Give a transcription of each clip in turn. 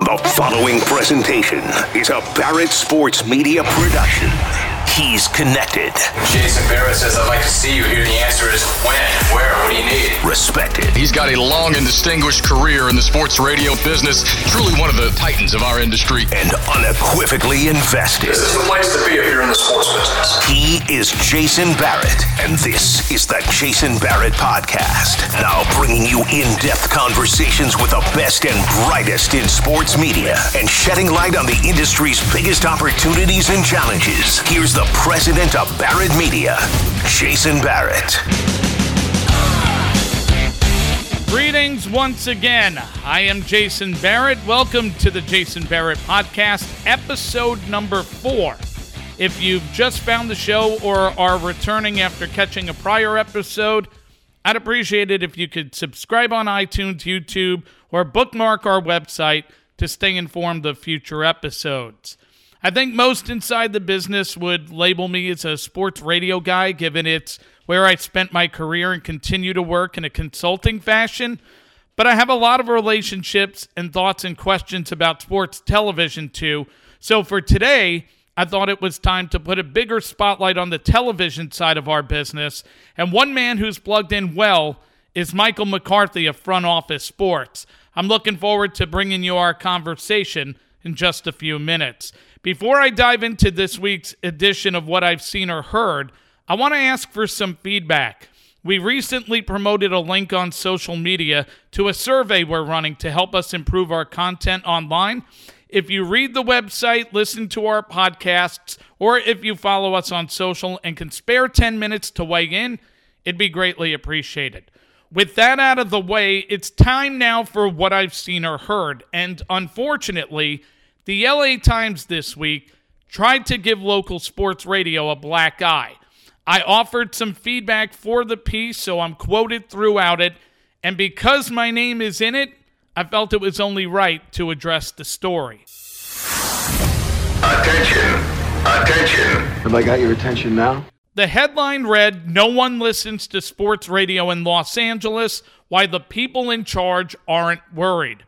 The following presentation is a Barrett Sports Media production. He's connected, Jason Barrett says, I'd like to see you here. The answer is when, where, what do you need? respected, He's got a long and distinguished career in the sports radio business. Truly one of the titans of our industry. and unequivocally invested. This is the place to be if you're in the sports business. He is Jason Barrett, and this is the Jason Barrett Podcast. Now bringing you in-depth conversations with the best and brightest in sports media and shedding light on the industry's biggest opportunities and challenges. Here's the president of Barrett Media, Jason Barrett. Greetings once again. I am Jason Barrett. Welcome to the Jason Barrett Podcast, episode number four. If you've just found the show or are returning after catching a prior episode, I'd appreciate it if you could subscribe on iTunes, YouTube, or bookmark our website to stay informed of future episodes. I think most inside the business would label me as a sports radio guy, given it's where I spent my career and continue to work in a consulting fashion. But I have a lot of relationships and thoughts and questions about sports television too. So for today, I thought it was time to put a bigger spotlight on the television side of our business. And one man who's plugged in well is Michael McCarthy of Front Office Sports. I'm looking forward to bringing you our conversation in just a few minutes. Before I dive into this week's edition of What I've Seen or Heard, I want to ask for some feedback. We recently promoted a link on social media to a survey we're running to help us improve our content online. If you read the website, listen to our podcasts, or if you follow us on social and can spare 10 minutes to weigh in, it'd be greatly appreciated. With that out of the way, it's time now for what I've seen or heard. And unfortunately, the LA Times this week tried to give local sports radio a black eye. I offered some feedback for the piece, so I'm quoted throughout it. And because my name is in it, I felt it was only right to address the story. Attention! Attention! Have I got your attention now? The headline read No one listens to sports radio in Los Angeles. Why the people in charge aren't worried.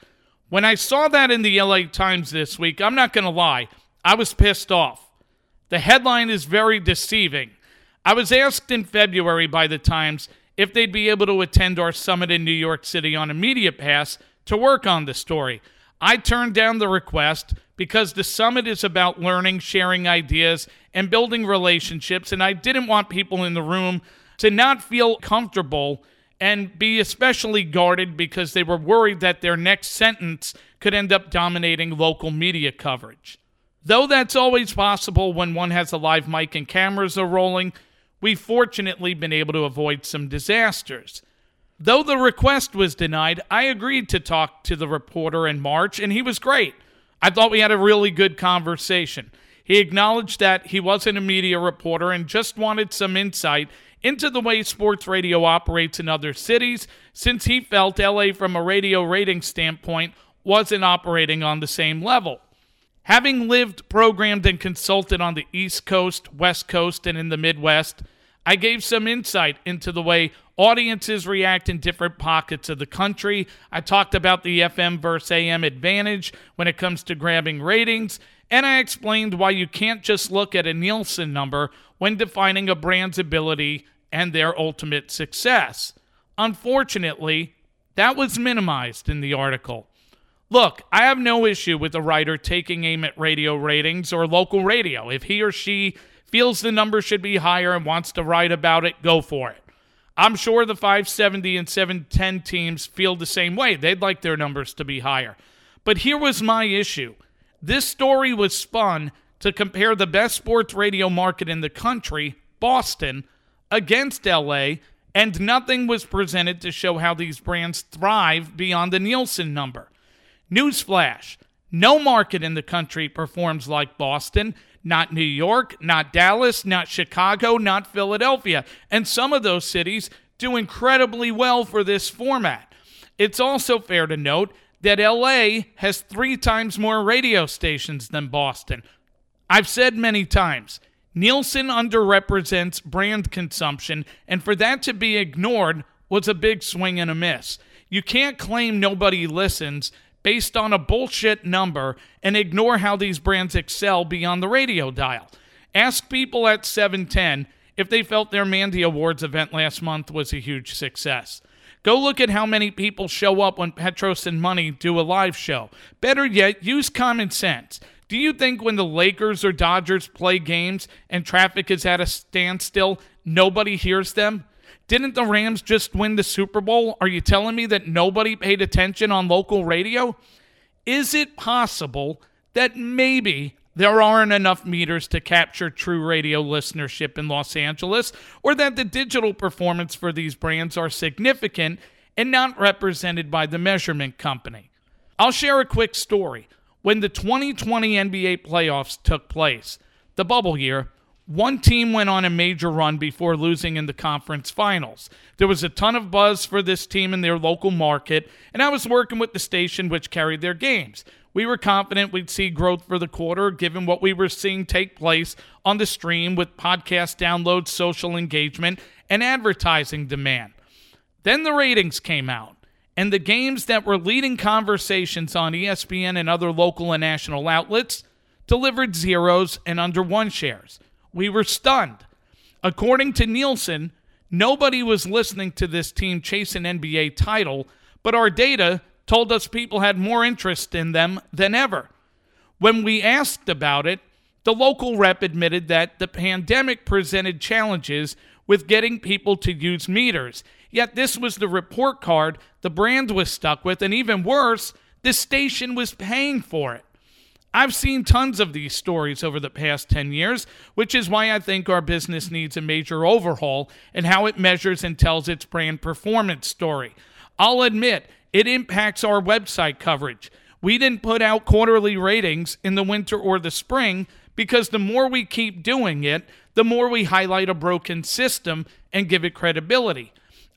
When I saw that in the LA Times this week, I'm not going to lie, I was pissed off. The headline is very deceiving. I was asked in February by the Times if they'd be able to attend our summit in New York City on a media pass to work on the story. I turned down the request because the summit is about learning, sharing ideas, and building relationships, and I didn't want people in the room to not feel comfortable and be especially guarded because they were worried that their next sentence could end up dominating local media coverage. Though that's always possible when one has a live mic and cameras are rolling, we've fortunately been able to avoid some disasters. Though the request was denied, I agreed to talk to the reporter in March, and he was great. I thought we had a really good conversation. He acknowledged that he wasn't a media reporter and just wanted some insight into the way sports radio operates in other cities, since he felt LA, from a radio rating standpoint, wasn't operating on the same level. Having lived, programmed, and consulted on the East Coast, West Coast, and in the Midwest, I gave some insight into the way audiences react in different pockets of the country. I talked about the FM versus AM advantage when it comes to grabbing ratings, and I explained why you can't just look at a Nielsen number when defining a brand's ability and their ultimate success. Unfortunately, that was minimized in the article. Look, I have no issue with a writer taking aim at radio ratings or local radio. If he or she feels the number should be higher and wants to write about it, go for it. I'm sure the 570 and 710 teams feel the same way. They'd like their numbers to be higher. But here was my issue this story was spun to compare the best sports radio market in the country, Boston, against LA, and nothing was presented to show how these brands thrive beyond the Nielsen number. Newsflash no market in the country performs like Boston. Not New York, not Dallas, not Chicago, not Philadelphia. And some of those cities do incredibly well for this format. It's also fair to note that LA has three times more radio stations than Boston. I've said many times, Nielsen underrepresents brand consumption, and for that to be ignored was a big swing and a miss. You can't claim nobody listens based on a bullshit number and ignore how these brands excel beyond the radio dial. Ask people at 710 if they felt their Mandy Awards event last month was a huge success. Go look at how many people show up when Petros and Money do a live show. Better yet, use common sense. Do you think when the Lakers or Dodgers play games and traffic is at a standstill, nobody hears them? Didn't the Rams just win the Super Bowl? Are you telling me that nobody paid attention on local radio? Is it possible that maybe there aren't enough meters to capture true radio listenership in Los Angeles, or that the digital performance for these brands are significant and not represented by the measurement company. I'll share a quick story. When the 2020 NBA playoffs took place, the bubble year, one team went on a major run before losing in the conference finals. There was a ton of buzz for this team in their local market, and I was working with the station which carried their games. We were confident we'd see growth for the quarter given what we were seeing take place on the stream with podcast downloads, social engagement, and advertising demand. Then the ratings came out, and the games that were leading conversations on ESPN and other local and national outlets delivered zeros and under one shares. We were stunned. According to Nielsen, nobody was listening to this team chase an NBA title, but our data told us people had more interest in them than ever. When we asked about it, the local rep admitted that the pandemic presented challenges with getting people to use meters. Yet this was the report card the brand was stuck with, and even worse, the station was paying for it. I've seen tons of these stories over the past 10 years, which is why I think our business needs a major overhaul in how it measures and tells its brand performance story. I'll admit, it impacts our website coverage. We didn't put out quarterly ratings in the winter or the spring because the more we keep doing it, the more we highlight a broken system and give it credibility.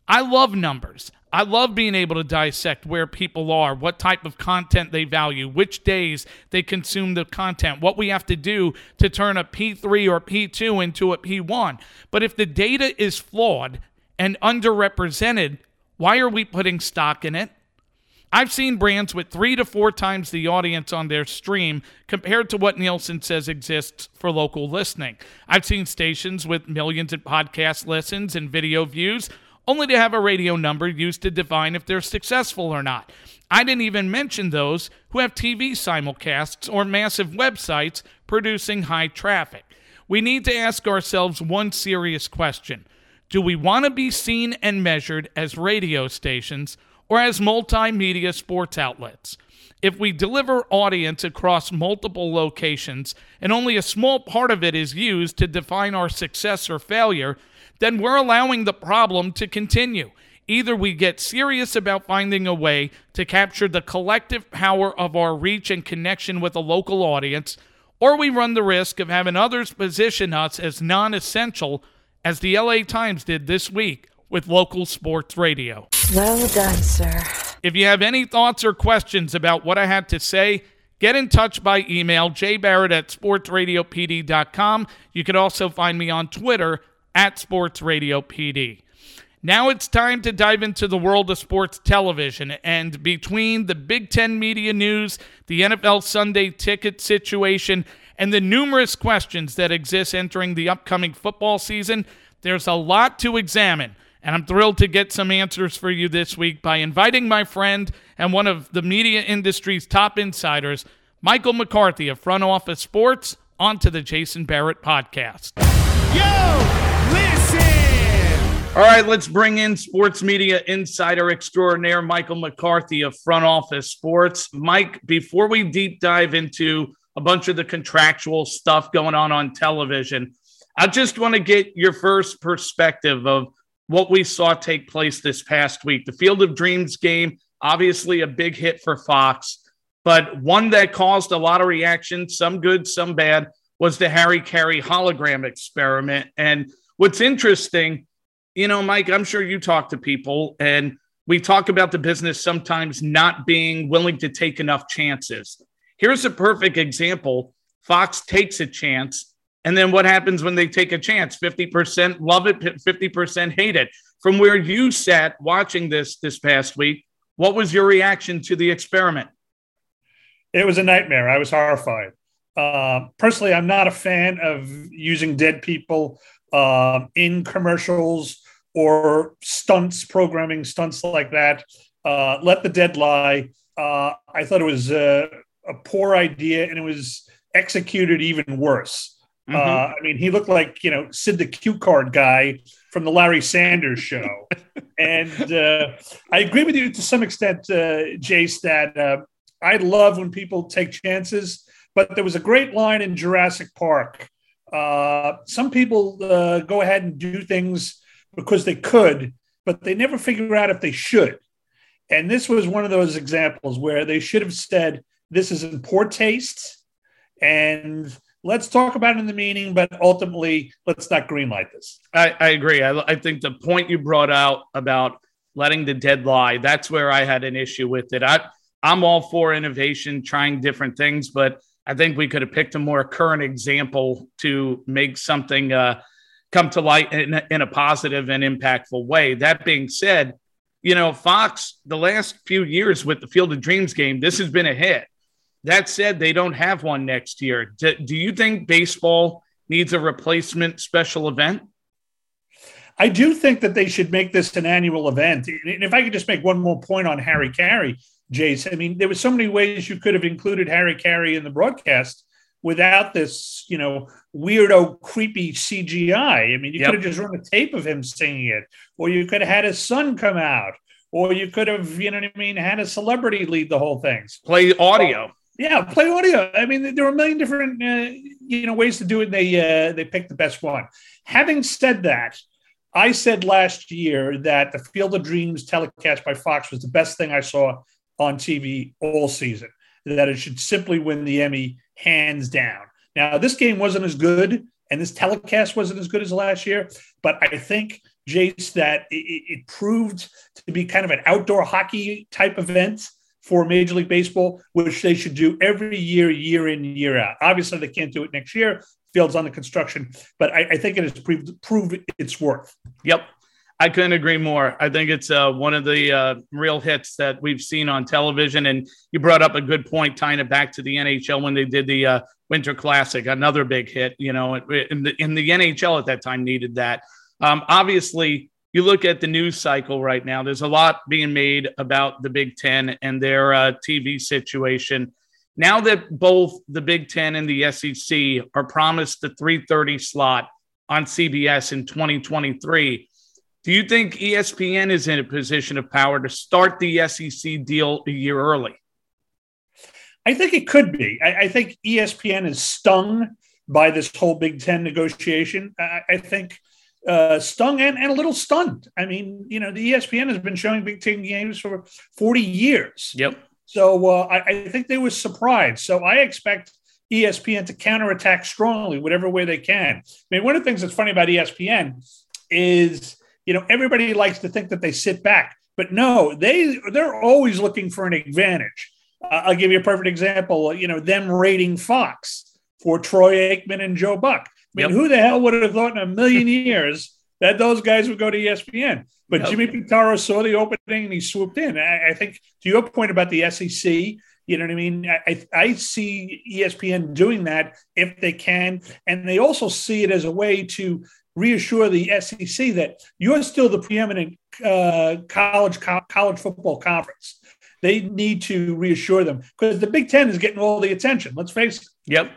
I love numbers. I love being able to dissect where people are, what type of content they value, which days they consume the content, what we have to do to turn a P3 or P2 into a P1. But if the data is flawed and underrepresented, why are we putting stock in it? I've seen brands with three to four times the audience on their stream compared to what Nielsen says exists for local listening. I've seen stations with millions of podcast listens and video views only to have a radio number used to define if they're successful or not. I didn't even mention those who have TV simulcasts or massive websites producing high traffic. We need to ask ourselves one serious question Do we want to be seen and measured as radio stations? Or as multimedia sports outlets. If we deliver audience across multiple locations and only a small part of it is used to define our success or failure, then we're allowing the problem to continue. Either we get serious about finding a way to capture the collective power of our reach and connection with a local audience, or we run the risk of having others position us as non essential, as the LA Times did this week with local sports radio. Well done, sir. If you have any thoughts or questions about what I had to say, get in touch by email, jbarrett at sportsradiopd.com. You can also find me on Twitter at sportsradiopd. Now it's time to dive into the world of sports television. And between the Big Ten media news, the NFL Sunday ticket situation, and the numerous questions that exist entering the upcoming football season, there's a lot to examine. And I'm thrilled to get some answers for you this week by inviting my friend and one of the media industry's top insiders, Michael McCarthy of Front Office Sports, onto the Jason Barrett podcast. Yo, listen! All right, let's bring in sports media insider extraordinaire Michael McCarthy of Front Office Sports. Mike, before we deep dive into a bunch of the contractual stuff going on on television, I just want to get your first perspective of what we saw take place this past week. The Field of Dreams game, obviously a big hit for Fox, but one that caused a lot of reaction, some good, some bad, was the Harry Caray hologram experiment. And what's interesting, you know, Mike, I'm sure you talk to people and we talk about the business sometimes not being willing to take enough chances. Here's a perfect example Fox takes a chance and then what happens when they take a chance? 50% love it, 50% hate it. From where you sat watching this this past week, what was your reaction to the experiment? It was a nightmare. I was horrified. Uh, personally, I'm not a fan of using dead people um, in commercials or stunts, programming stunts like that. Uh, let the dead lie. Uh, I thought it was a, a, poor idea, and it was executed even worse. Mm-hmm. Uh, I mean, he looked like you know Sid the cue card guy from the Larry Sanders show, and uh, I agree with you to some extent, uh, Jace. That uh, I love when people take chances, but there was a great line in Jurassic Park. Uh, some people uh, go ahead and do things because they could, but they never figure out if they should. And this was one of those examples where they should have said, This is in poor taste. And let's talk about it in the meeting, but ultimately, let's not greenlight this. I, I agree. I, I think the point you brought out about letting the dead lie, that's where I had an issue with it. I, I'm all for innovation, trying different things, but I think we could have picked a more current example to make something uh, come to light in a, in a positive and impactful way. That being said, you know, Fox, the last few years with the Field of Dreams game, this has been a hit. That said, they don't have one next year. Do, do you think baseball needs a replacement special event? I do think that they should make this an annual event. And if I could just make one more point on Harry Caray, Jace, I mean, there were so many ways you could have included Harry Caray in the broadcast without this, you know, weirdo, creepy CGI. I mean, you yep. could have just run a tape of him singing it, or you could have had his son come out, or you could have, you know what I mean, had a celebrity lead the whole thing. Play audio. Yeah, play audio. I mean, there are a million different, uh, you know, ways to do it. They uh, they picked the best one. Having said that, I said last year that the Field of Dreams telecast by Fox was the best thing I saw on TV all season. That it should simply win the Emmy hands down. Now, this game wasn't as good, and this telecast wasn't as good as last year, but I think, Jace, that it, it proved to be kind of an outdoor hockey type event for Major League Baseball, which they should do every year, year in, year out. Obviously, they can't do it next year. Field's on the construction, but I, I think it has proved, proved its worth. Yep. I couldn't agree more. I think it's uh, one of the uh, real hits that we've seen on television. And you brought up a good point, tying it back to the NHL when they did the uh, Winter Classic, another big hit. You know, in the, in the NHL at that time needed that. Um, obviously, you look at the news cycle right now. There's a lot being made about the Big Ten and their uh, TV situation. Now that both the Big Ten and the SEC are promised the 3:30 slot on CBS in 2023 do you think ESPN is in a position of power to start the SEC deal a year early? I think it could be. I, I think ESPN is stung by this whole Big Ten negotiation. I, I think uh, stung and, and a little stunned. I mean, you know, the ESPN has been showing Big Ten games for 40 years. Yep. So uh, I, I, think they were surprised. So I expect ESPN to counterattack strongly, whatever way they can. I mean, one of the things that's funny about ESPN is you know, everybody likes to think that they sit back, but no, they they're always looking for an advantage. Uh, I'll give you a perfect example. You know, them raiding Fox for Troy Aikman and Joe Buck. I mean, yep. who the hell would have thought in a million years that those guys would go to ESPN? But yep. Jimmy Pitaro saw the opening and he swooped in. I, I, think to your point about the SEC, you know what I mean? I, I see ESPN doing that if they can. And they also see it as a way to reassure the SEC that you're still the preeminent uh, college co- college football conference. They need to reassure them because the Big Ten is getting all the attention. Let's face it. Yep,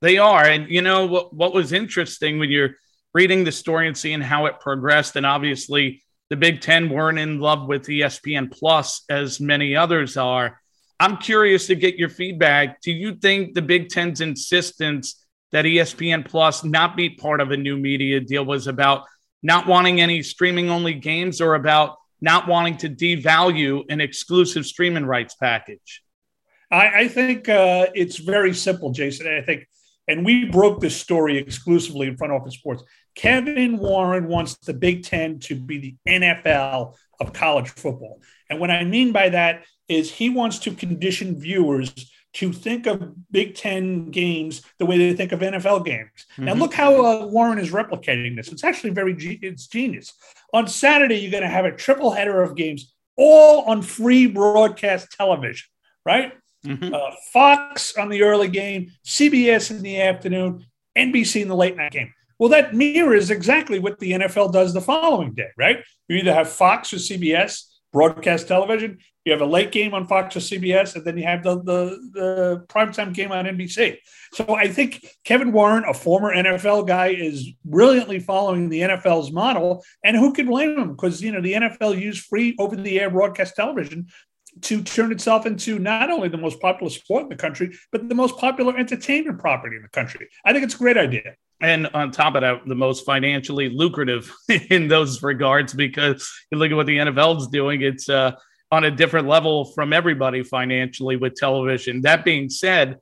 they are. And you know what? What was interesting when you're reading the story and seeing how it progressed, and obviously the Big Ten weren't in love with ESPN Plus as many others are. I'm curious to get your feedback. Do you think the Big Ten's insistence that ESPN Plus not be part of a new media deal was about not wanting any streaming only games or about not wanting to devalue an exclusive streaming rights package? I, I think uh, it's very simple, Jason. I think, and we broke this story exclusively in Front Office Sports. Kevin Warren wants the Big Ten to be the NFL of college football. And what I mean by that is he wants to condition viewers to think of Big Ten games the way they think of NFL games. Mm-hmm. Now, look how uh, Warren is replicating this. It's actually very it's genius. On Saturday, you're going to have a triple header of games, all on free broadcast television, right? Mm-hmm. Uh, Fox on the early game, CBS in the afternoon, NBC in the late night game. Well, that mirrors exactly what the NFL does the following day, right? You either have Fox or CBS broadcast television, you have a late game on Fox or CBS, and then you have the, the, the primetime game on NBC. So I think Kevin Warren, a former NFL guy, is brilliantly following the NFL's model. And who can blame him? Because, you know, the NFL used free over the air broadcast television to turn itself into not only the most popular sport in the country, but the most popular entertainment property in the country. I think it's a great idea and on top of that, the most financially lucrative in those regards because you look at what the NFL is doing, it's uh, on a different level from everybody financially with television. That being said,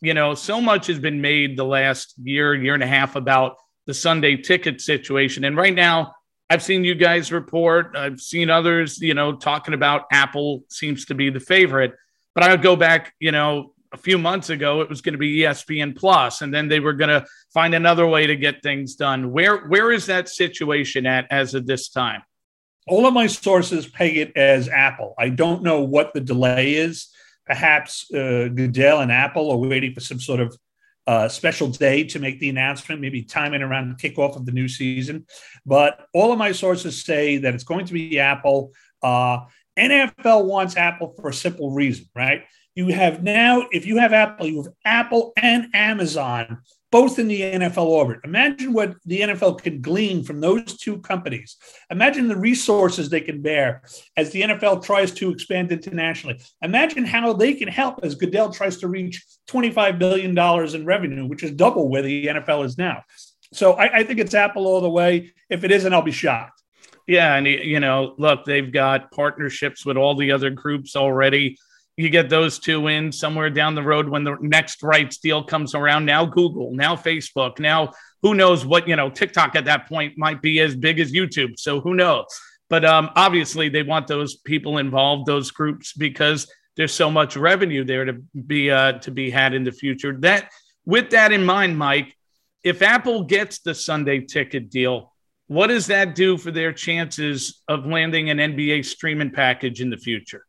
you know, so much has been made the last year, year and a half about the Sunday ticket situation. And right now, I've seen you guys report, I've seen others, you know, talking about Apple seems to be the favorite. But I would go back, you know, a few months ago it was going to be ESPN Plus, and then they were going to find another way to get things done. Where where is that situation at as of this time? All of my sources peg it as Apple. I don't know what the delay is. Perhaps uh, Goodell and Apple are waiting for some sort of uh, special day to make the announcement, maybe timing around the kickoff of the new season. But all of my sources say that it's going to be Apple. Uh, NFL wants Apple for a simple reason, right? You have now, if you have Apple, you have Apple and Amazon both in the NFL orbit. Imagine what the NFL can glean from those two companies. Imagine the resources they can bear as the NFL tries to expand internationally. Imagine how they can help as Goodell tries to reach $25 billion in revenue, which is double where the NFL is now. So I, I think it's Apple all the way. If it isn't, I'll be shocked. Yeah. And, you know, look, they've got partnerships with all the other groups already you get those two in somewhere down the road when the next rights deal comes around. Now Google, now Facebook, now who knows what, you know, TikTok at that point might be as big as YouTube. So who knows? But um, obviously they want those people involved, those groups, because there's so much revenue there to be uh, to be had in the future. That with that in mind, Mike, if Apple gets the Sunday ticket deal, what does that do for their chances of landing an NBA streaming package in the future?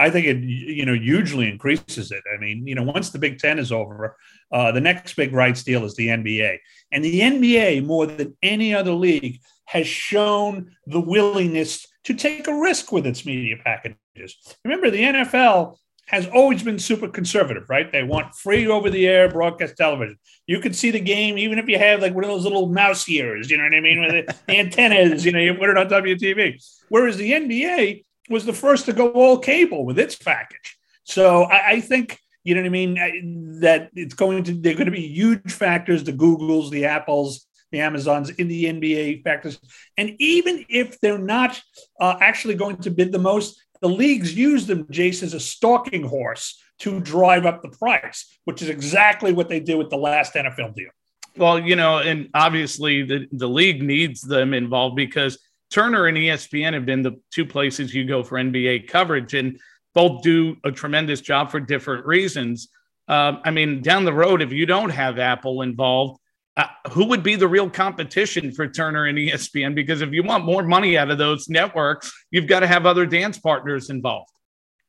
I think it you know hugely increases it. I mean, you know, once the Big Ten is over, uh, the next big rights deal is the NBA, and the NBA more than any other league has shown the willingness to take a risk with its media packages. Remember, the NFL has always been super conservative, right? They want free over the air broadcast television. You can see the game even if you have like one of those little mouse ears, you know what I mean? With the antennas, you know, you put it on WTV. Whereas the NBA was the first to go all cable with its package. So I, I think you know what I mean that it's going to they're going to be huge factors the Googles, the Apples, the Amazons in the NBA factors, and even if they're not uh, actually going to bid the most, the leagues use them, Jace, as a stalking horse to drive up the price, which is exactly what they did with the last NFL deal. Well, you know, and obviously the, the league needs them involved because Turner and ESPN have been the two places you go for NBA coverage, and both do a tremendous job for different reasons. Uh, I mean, down the road, if you don't have Apple involved, uh, who would be the real competition for Turner and ESPN? Because if you want more money out of those networks, you've got to have other dance partners involved.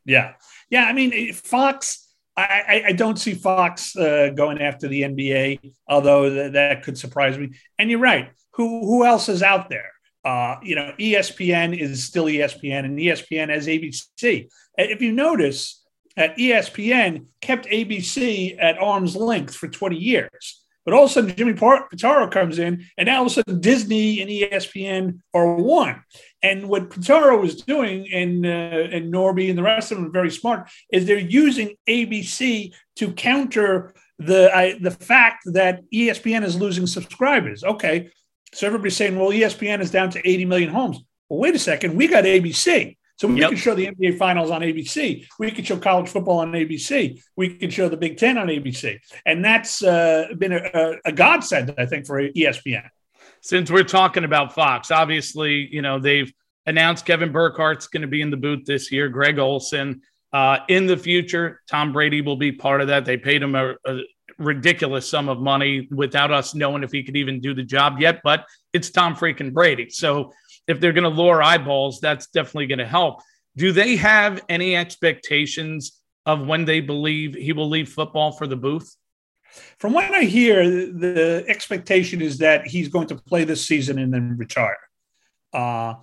Yeah. Yeah. I mean, Fox, I, I don't see Fox uh, going after the NBA, although th- that could surprise me. And you're right. Who, who else is out there? Uh, you know, ESPN is still ESPN, and ESPN has ABC. If you notice, at ESPN kept ABC at arm's length for 20 years. But all of a sudden, Jimmy Pitaro comes in, and now all of a sudden, Disney and ESPN are one. And what Pitaro was doing, and uh, and Norby and the rest of them are very smart, is they're using ABC to counter the the fact that ESPN is losing subscribers. Okay, so everybody's saying, well, ESPN is down to 80 million homes. Well, wait a second. We got ABC. So we yep. can show the NBA finals on ABC. We can show college football on ABC. We can show the Big Ten on ABC. And that's uh, been a, a godsend, I think, for ESPN. Since we're talking about Fox, obviously, you know, they've announced Kevin Burkhardt's going to be in the booth this year, Greg Olsen Uh, in the future, Tom Brady will be part of that. They paid him a, a ridiculous sum of money without us knowing if he could even do the job yet. But it's Tom freaking Brady. So if they're going to lure eyeballs, that's definitely going to help. Do they have any expectations of when they believe he will leave football for the booth? From what I hear, the expectation is that he's going to play this season and then retire. Uh,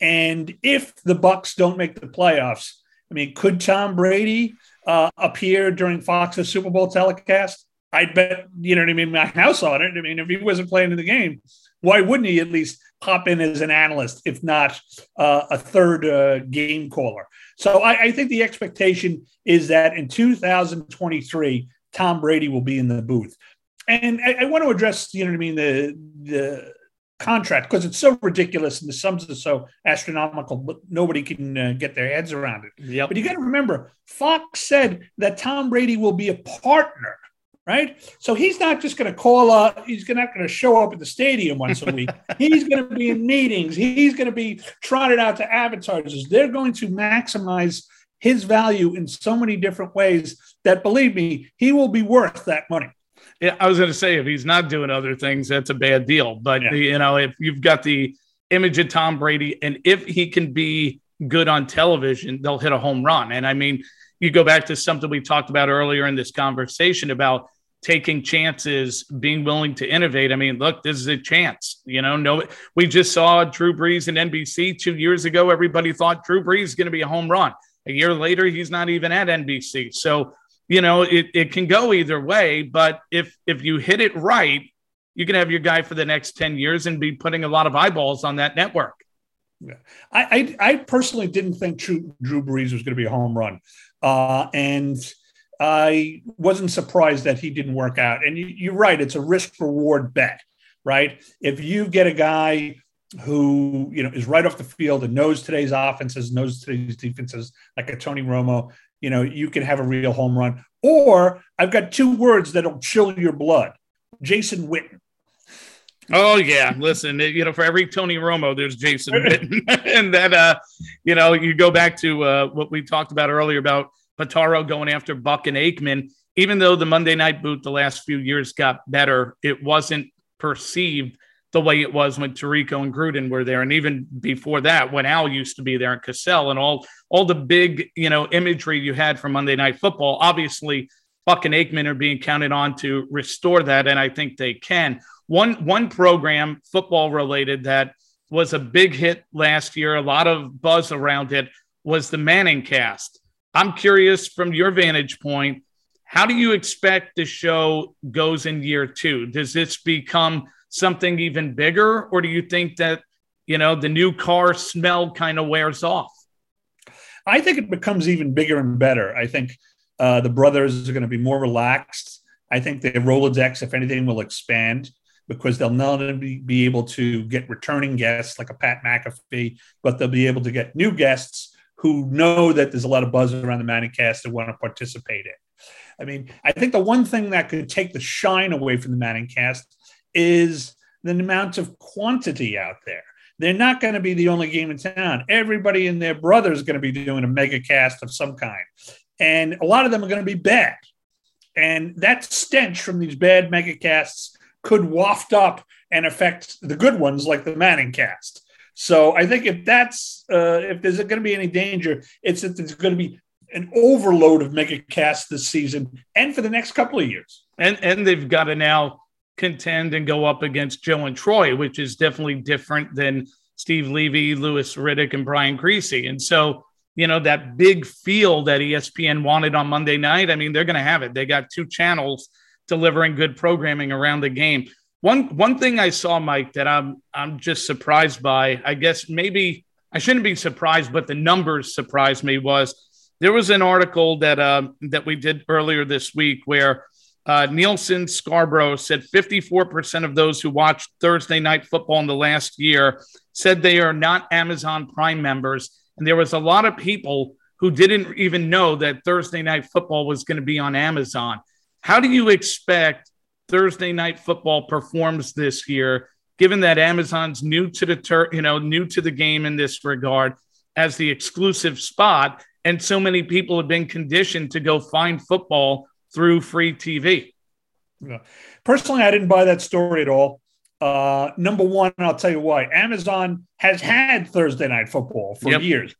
and if the Bucs don't make the playoffs, I mean, could Tom Brady uh, appear during Fox's Super Bowl telecast? I bet you know what I mean. My house on it. I mean, if he wasn't playing in the game, why wouldn't he at least pop in as an analyst, if not uh, a third uh, game caller? So I, I, think the expectation is that in 2023, Tom Brady will be in the booth. And I, I want to address, you know what I mean, the the contract because it's so ridiculous and the sums are so astronomical, but nobody can uh, get their heads around it. Yep. But you got to remember, Fox said that Tom Brady will be a partner right? So he's not just going to call up, he's not going to show up at the stadium once a week. he's going to be in meetings, he's going to be trotted out to advertisers. They're going to maximize his value in so many different ways that believe me, he will be worth that money. Yeah, I was going to say if he's not doing other things, that's a bad deal. But yeah. you know, if you've got the image of Tom Brady, and if he can be good on television, they'll hit a home run. And I mean, you go back to something we talked about earlier in this conversation about taking chances, being willing to innovate. I mean, look, this is a chance. You know, no, we just saw Drew Brees in NBC two years ago. Everybody thought Drew Brees is going to be a home run. A year later, he's not even at NBC. So, you know, it, it can go either way. But if if you hit it right, you can have your guy for the next 10 years and be putting a lot of eyeballs on that network. Yeah. I, I, I personally didn't think Drew, Drew Brees was going to be a home run. Uh, and I wasn't surprised that he didn't work out. And you, are right; it's a risk reward bet, right? If you get a guy who you know is right off the field and knows today's offenses, knows today's defenses, like a Tony Romo, you know, you can have a real home run. Or I've got two words that'll chill your blood: Jason Witten. Oh yeah, listen, you know, for every Tony Romo, there's Jason Witten, and then uh, you know, you go back to uh, what we talked about earlier about Pitaro going after Buck and Aikman. Even though the Monday night boot the last few years got better, it wasn't perceived the way it was when Tirico and Gruden were there, and even before that, when Al used to be there and Cosell and all all the big you know imagery you had from Monday Night Football. Obviously, Buck and Aikman are being counted on to restore that, and I think they can. One one program, football related, that was a big hit last year, a lot of buzz around it, was the Manning Cast. I'm curious from your vantage point, how do you expect the show goes in year two? Does this become something even bigger, or do you think that you know the new car smell kind of wears off? I think it becomes even bigger and better. I think uh, the brothers are going to be more relaxed. I think the Rolodex, if anything, will expand because they'll not only be able to get returning guests like a Pat McAfee, but they'll be able to get new guests who know that there's a lot of buzz around the Manning cast and want to participate in. I mean, I think the one thing that could take the shine away from the Manning cast is the amount of quantity out there. They're not going to be the only game in town. Everybody and their brother is going to be doing a mega cast of some kind. And a lot of them are going to be bad. And that stench from these bad mega casts could waft up and affect the good ones like the Manning cast. So I think if that's uh, if there's going to be any danger, it's that there's going to be an overload of mega casts this season and for the next couple of years. And and they've got to now contend and go up against Joe and Troy, which is definitely different than Steve Levy, Louis Riddick, and Brian Griese. And so, you know, that big feel that ESPN wanted on Monday night, I mean, they're going to have it. They got two channels delivering good programming around the game. One one thing I saw, Mike, that I'm I'm just surprised by. I guess maybe I shouldn't be surprised, but the numbers surprised me. Was there was an article that uh, that we did earlier this week where uh, Nielsen Scarborough said 54% of those who watched Thursday night football in the last year said they are not Amazon Prime members, and there was a lot of people who didn't even know that Thursday night football was going to be on Amazon. How do you expect Thursday night football performs this year, given that Amazon's new to the tur- you know new to the game in this regard as the exclusive spot, and so many people have been conditioned to go find football through free TV. Yeah. Personally, I didn't buy that story at all. Uh, number one, I'll tell you why. Amazon has had Thursday night football for yep. years,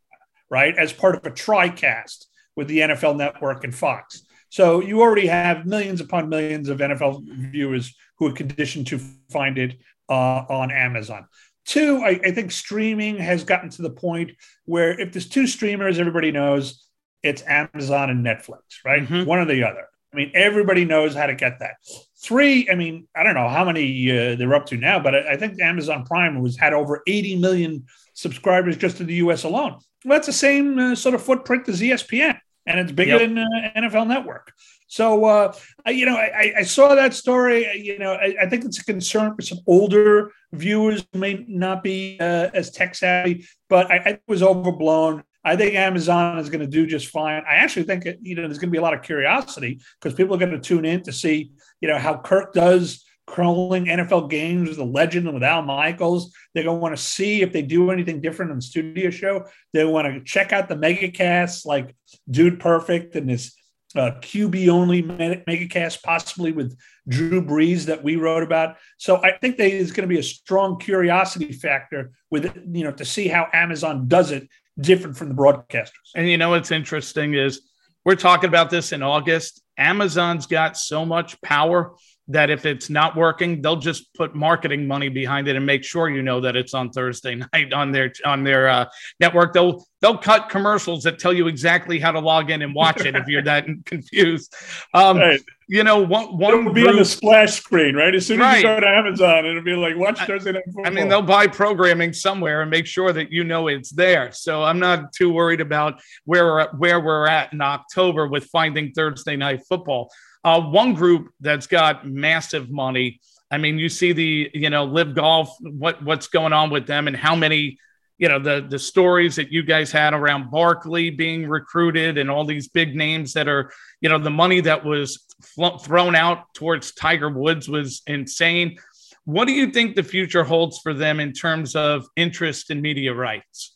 right? As part of a TriCast, with the NFL Network and Fox. So you already have millions upon millions of NFL viewers who are conditioned to find it uh, on Amazon. Two, I, I, think streaming has gotten to the point where if there's two streamers, everybody knows it's Amazon and Netflix, right? Mm-hmm. One or the other. I mean, everybody knows how to get that. Three, I mean, I don't know how many uh, they're up to now, but I, I, think Amazon Prime was had over 80 million subscribers just in the U.S. alone. Well, that's the same uh, sort of footprint as ESPN, and it's bigger yep. than uh, NFL Network. So, uh, I, you know, I, I, saw that story. You know, I, I, think it's a concern for some older viewers who may not be uh, as tech savvy, but I, it was overblown. I think Amazon is going to do just fine. I actually think it, you know there's going to be a lot of curiosity because people are going to tune in to see you know how Kirk does calling NFL games with a legend with Al Michaels. They're going to want to see if they do anything different on the studio show. They want to check out the megacasts like Dude Perfect and this uh, QB only megacast, possibly with Drew Brees that we wrote about. So I think there's going to be a strong curiosity factor with you know to see how Amazon does it different from the broadcasters. And you know what's interesting is we're talking about this in August. Amazon's got so much power that if it's not working, they'll just put marketing money behind it and make sure you know that it's on Thursday night on their on their uh, network. They'll they'll cut commercials that tell you exactly how to log in and watch it if you're that confused. Um, right. You know, one one will be group, on the splash screen, right? As soon as right. you go to Amazon, it'll be like watch Thursday night football. I mean, they'll buy programming somewhere and make sure that you know it's there. So I'm not too worried about where we're at, where we're at in October with finding Thursday night football. Uh, one group that's got massive money. I mean, you see the you know LIV Golf, what what's going on with them, and how many you know the the stories that you guys had around Barkley being recruited and all these big names that are you know the money that was fl- thrown out towards Tiger Woods was insane. What do you think the future holds for them in terms of interest in media rights?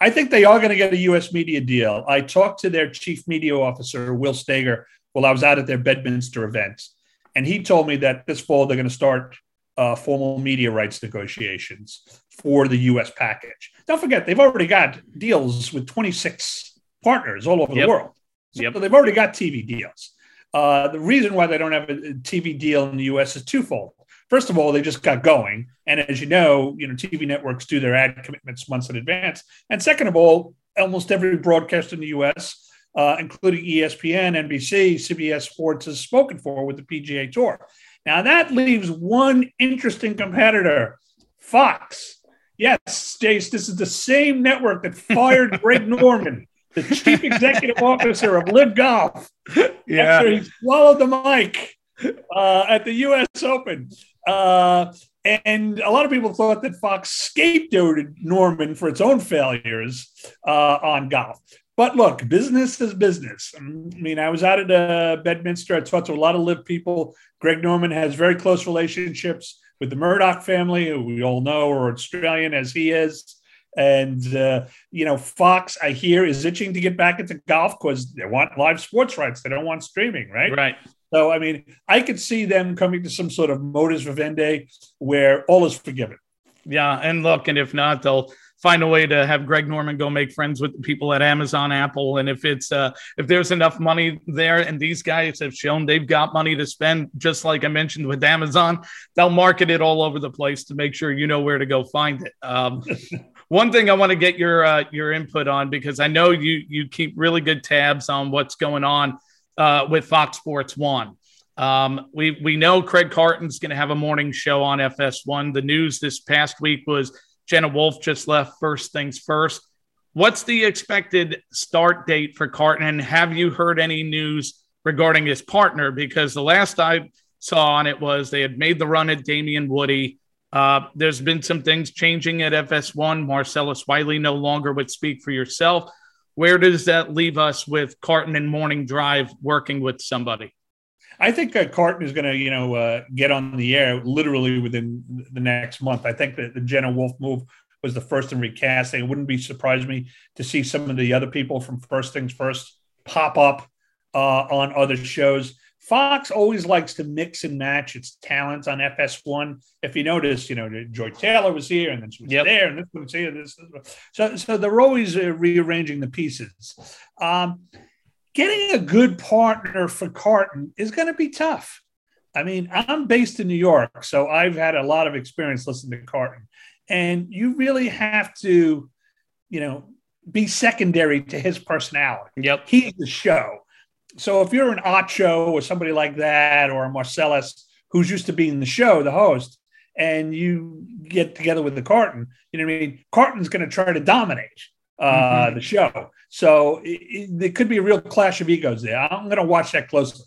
I think they are going to get a U.S. media deal. I talked to their chief media officer, Will Staeger, well, I was out at their Bedminster event, and he told me that this fall they're going to start uh, formal media rights negotiations for the U.S. package. Don't forget, they've already got deals with 26 partners all over yep. the world. So yep. they've already got TV deals. Uh, the reason why they don't have a TV deal in the U.S. is twofold. First of all, they just got going, and as you know, you know TV networks do their ad commitments months in advance. And second of all, almost every broadcast in the U.S uh, including ESPN, NBC, CBS Sports, has spoken for with the PGA Tour. Now, that leaves one interesting competitor, Fox. Yes, Stace, this is the same network that fired Greg Norman, the chief executive officer of LIV Golf, yeah. after he swallowed the mic uh, at the U.S. Open. Uh, and a lot of people thought that Fox scapegoated Norman for its own failures uh, on golf. But look, business is business. I mean, I was out at uh, Bedminster. I talked to a lot of LIV people. Greg Norman has very close relationships with the Murdoch family, who we all know are Australian as he is. And, uh, you know, Fox, I hear, is itching to get back into golf because they want live sports rights. They don't want streaming, right? Right. So, I mean, I could see them coming to some sort of modus vivendi where all is forgiven. Yeah. And look, and if not, they'll find a way to have Greg Norman go make friends with the people at Amazon, Apple, and if it's uh, if there's enough money there, and these guys have shown they've got money to spend, just like I mentioned with Amazon, they'll market it all over the place to make sure you know where to go find it. Um, one thing I want to get your uh, your input on because I know you you keep really good tabs on what's going on uh, with Fox Sports One. Um, we we know Craig Carton's going to have a morning show on FS1. The news this past week was Jenna Wolfe just left first things first. What's the expected start date for Carton? And have you heard any news regarding his partner? Because the last I saw on it was they had made the run at Damien Woody. Uh, there's been some things changing at FS1. Marcellus Wiley no longer would speak for yourself. Where does that leave us with Carton and Morning Drive working with somebody? I think uh, Carton is going to, you know, uh, get on the air literally within the next month. I think that the Jenna Wolfe move was the first in recasting. It wouldn't be surprised me to see some of the other people from First Things First pop up uh, on other shows. Fox always likes to mix and match its talents on FS1. If you notice, you know, Joy Taylor was here and then she was yep. there and this was here. This, this, so, so they're always uh, rearranging the pieces. Um, getting a good partner for Carton is going to be tough. I mean, I'm based in New York, so I've had a lot of experience listening to Carton, and you really have to, you know, be secondary to his personality. Yep. He's the show. So if you're an Acho or somebody like that, or a Marcellus who's used to being the show, the host, and you get together with the Carton, you know what I mean? Carton's going to try to dominate uh, mm-hmm. the show. So it, it, there could be a real clash of egos there. I'm going to watch that closely.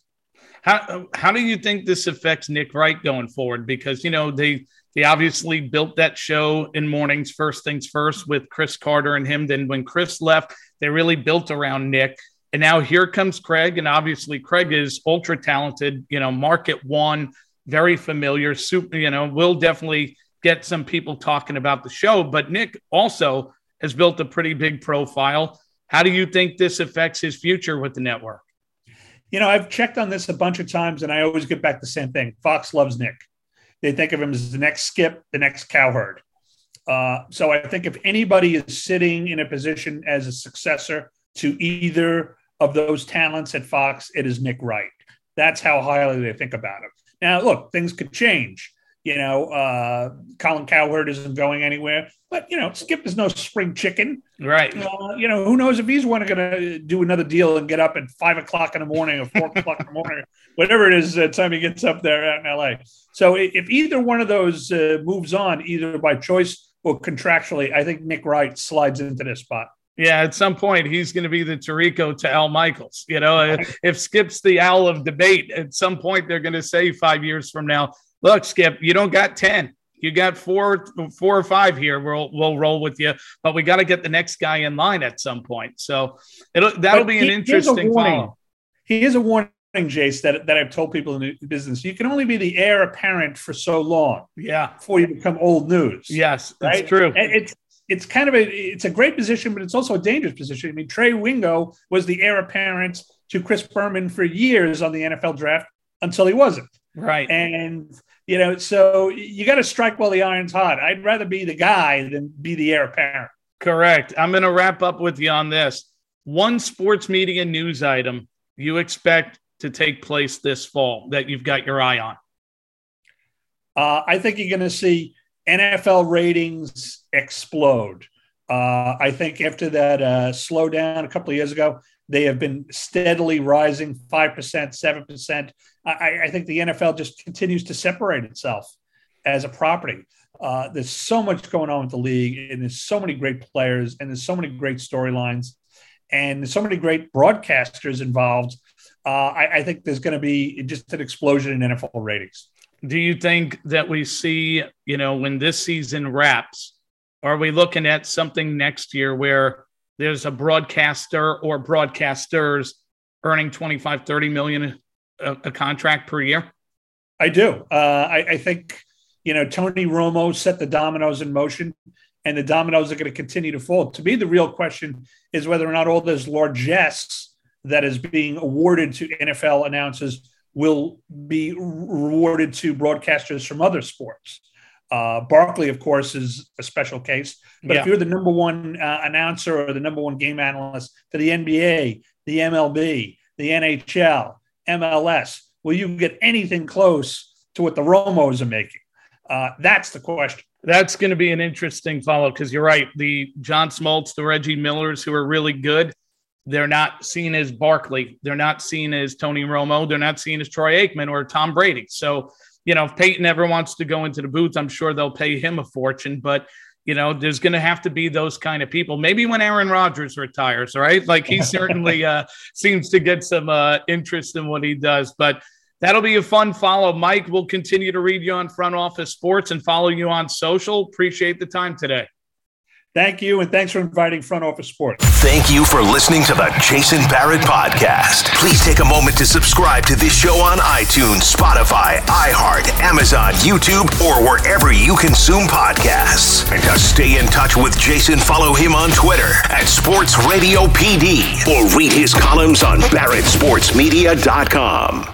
How how do you think this affects Nick Wright going forward? Because you know they they obviously built that show in mornings first things first with Cris Carter and him. Then when Cris left, they really built around Nick. And now here comes Craig, and obviously Craig is ultra talented. You know, market one, very familiar. Super, you know, will definitely get some people talking about the show. But Nick also has built a pretty big profile. How do you think this affects his future with the network? You know, I've checked on this a bunch of times, and I always get back the same thing. Fox loves Nick. They think of him as the next Skip, the next Cowherd. Uh, so I think if anybody is sitting in a position as a successor to either of those talents at Fox, it is Nick Wright. That's how highly they think about him. Now, look, things could change. You know, uh, Colin Cowherd isn't going anywhere, but you know, Skip is no spring chicken, right? Uh, you know, who knows if he's one of going to do another deal and get up at five o'clock in the morning or four o'clock in the morning, whatever it is, the time he gets up there out in L.A. So if either one of those uh, moves on, either by choice or contractually, I think Nick Wright slides into this spot. Yeah, at some point he's going to be the Tirico to Al Michaels. You know, if Skip's the owl of debate, at some point they're going to say five years from now, look, Skip, you don't got 10. You got four, four or five here. We'll we'll roll with you, but we got to get the next guy in line at some point. So it'll that'll but be an he, interesting follow. He is a warning, Jace, that that I've told people in the business. You can only be the heir apparent for so long. Yeah, before you become old news. Yes, that's right? true. And it's it's kind of a it's a great position, but it's also a dangerous position. I mean, Trey Wingo was the heir apparent to Chris Berman for years on the NFL draft until he wasn't. Right. And you know, so you got to strike while the iron's hot. I'd rather be the guy than be the heir apparent. Correct. I'm going to wrap up with you on this. One sports media news item you expect to take place this fall that you've got your eye on? Uh, I think you're going to see NFL ratings explode. Uh, I think after that uh, slowdown a couple of years ago, they have been steadily rising 5%, 7%. I, I think the NFL just continues to separate itself as a property. Uh, there's so much going on with the league, and there's so many great players, and there's so many great storylines, and there's so many great broadcasters involved. Uh, I, I, think there's going to be just an explosion in NFL ratings. Do you think that we see, you know, when this season wraps, are we looking at something next year where there's a broadcaster or broadcasters earning 25, 30 million a, a contract per year? I do. Uh, I, I, think, you know, Tony Romo set the dominoes in motion and the dominoes are going to continue to fall. To me, the real question is whether or not all this largesse that is being awarded to NFL announcers will be rewarded to broadcasters from other sports. Uh, Barkley, of course, is a special case. But yeah. if you're the number one uh, announcer or the number one game analyst for the NBA, the MLB, the NHL, MLS, will you get anything close to what the Romos are making? Uh, that's the question. That's going to be an interesting follow because you're right. The John Smoltz, the Reggie Millers, who are really good, they're not seen as Barkley. They're not seen as Tony Romo. They're not seen as Troy Aikman or Tom Brady. So you know, if Peyton ever wants to go into the booth, I'm sure they'll pay him a fortune. But you know, there's going to have to be those kind of people. Maybe when Aaron Rodgers retires, right? Like he certainly uh, seems to get some uh, interest in what he does. But that'll be a fun follow. Mike we'll continue to read you on Front Office Sports and follow you on social. Appreciate the time today. Thank you, and thanks for inviting Front Office Sports. Thank you for listening to the Jason Barrett Podcast. Please take a moment to subscribe to this show on iTunes, Spotify, iHeart, Amazon, YouTube, or wherever you consume podcasts. And to stay in touch with Jason, follow him on Twitter at Sports Radio PD or read his columns on BarrettSportsMedia.com.